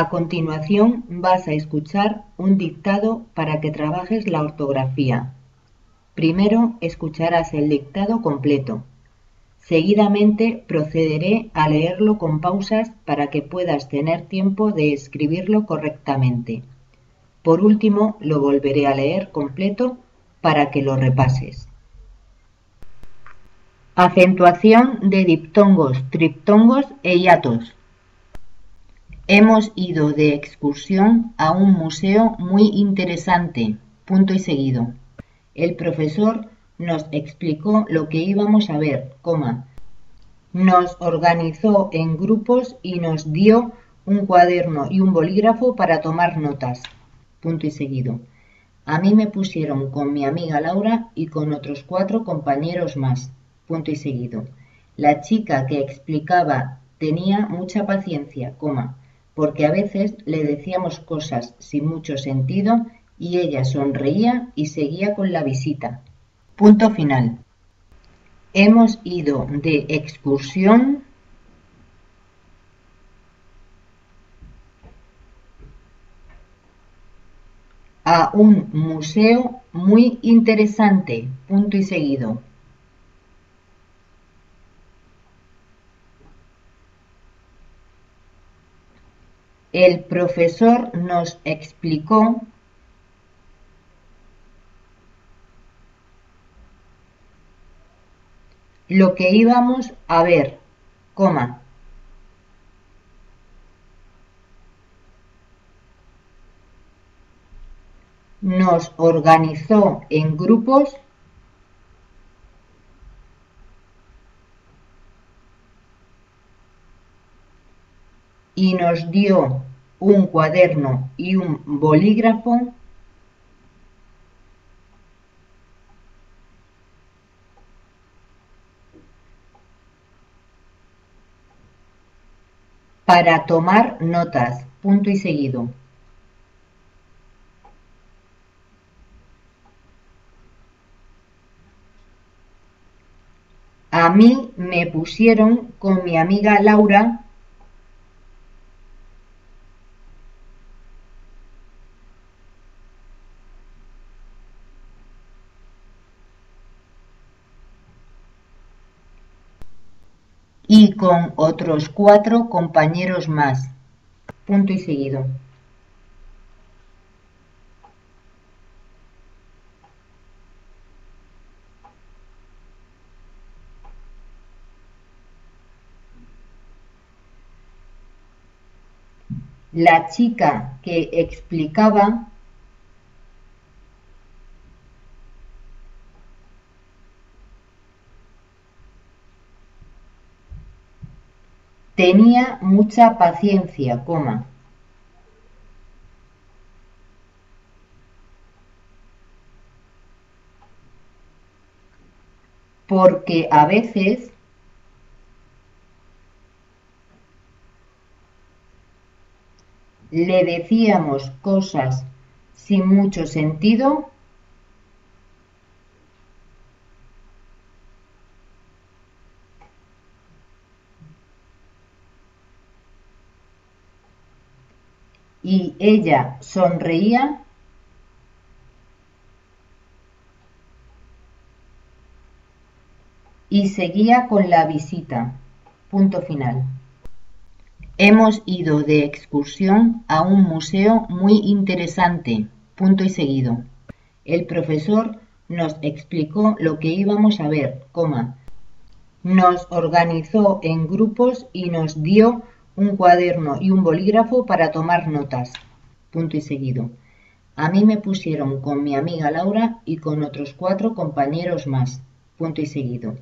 A continuación vas a escuchar un dictado para que trabajes la ortografía. Primero escucharás el dictado completo. Seguidamente procederé a leerlo con pausas para que puedas tener tiempo de escribirlo correctamente. Por último, lo volveré a leer completo para que lo repases. Acentuación de diptongos, triptongos e hiatos. Hemos ido de excursión a un museo muy interesante. Punto y seguido. El profesor nos explicó lo que íbamos a ver, coma. Nos organizó en grupos y nos dio un cuaderno y un bolígrafo para tomar notas. Punto y seguido. A mí me pusieron con mi amiga Laura y con otros cuatro compañeros más. Punto y seguido. La chica que explicaba tenía mucha paciencia, coma porque a veces le decíamos cosas sin mucho sentido y ella sonreía y seguía con la visita. Punto final. Hemos ido de excursión a un museo muy interesante. Punto y seguido. El profesor nos explicó lo que íbamos a ver, coma. Nos organizó en grupos y nos dio un cuaderno y un bolígrafo para tomar notas, punto y seguido. A mí me pusieron con mi amiga Laura y con otros cuatro compañeros más. Punto y seguido. La chica que explicaba Tenía mucha paciencia, coma. porque a veces le decíamos cosas sin mucho sentido y ella sonreía y seguía con la visita. Punto final. Hemos ido de excursión a un museo muy interesante. Punto y seguido. El profesor nos explicó lo que íbamos a ver, coma. Nos organizó en grupos y nos dio un cuaderno y un bolígrafo para tomar notas. Punto y seguido. A mí me pusieron con mi amiga Laura y con otros cuatro compañeros más. Punto y seguido.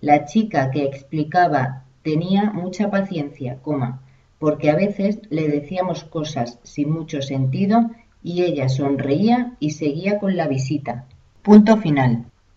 La chica que explicaba tenía mucha paciencia, coma, porque a veces le decíamos cosas sin mucho sentido y ella sonreía y seguía con la visita. Punto final.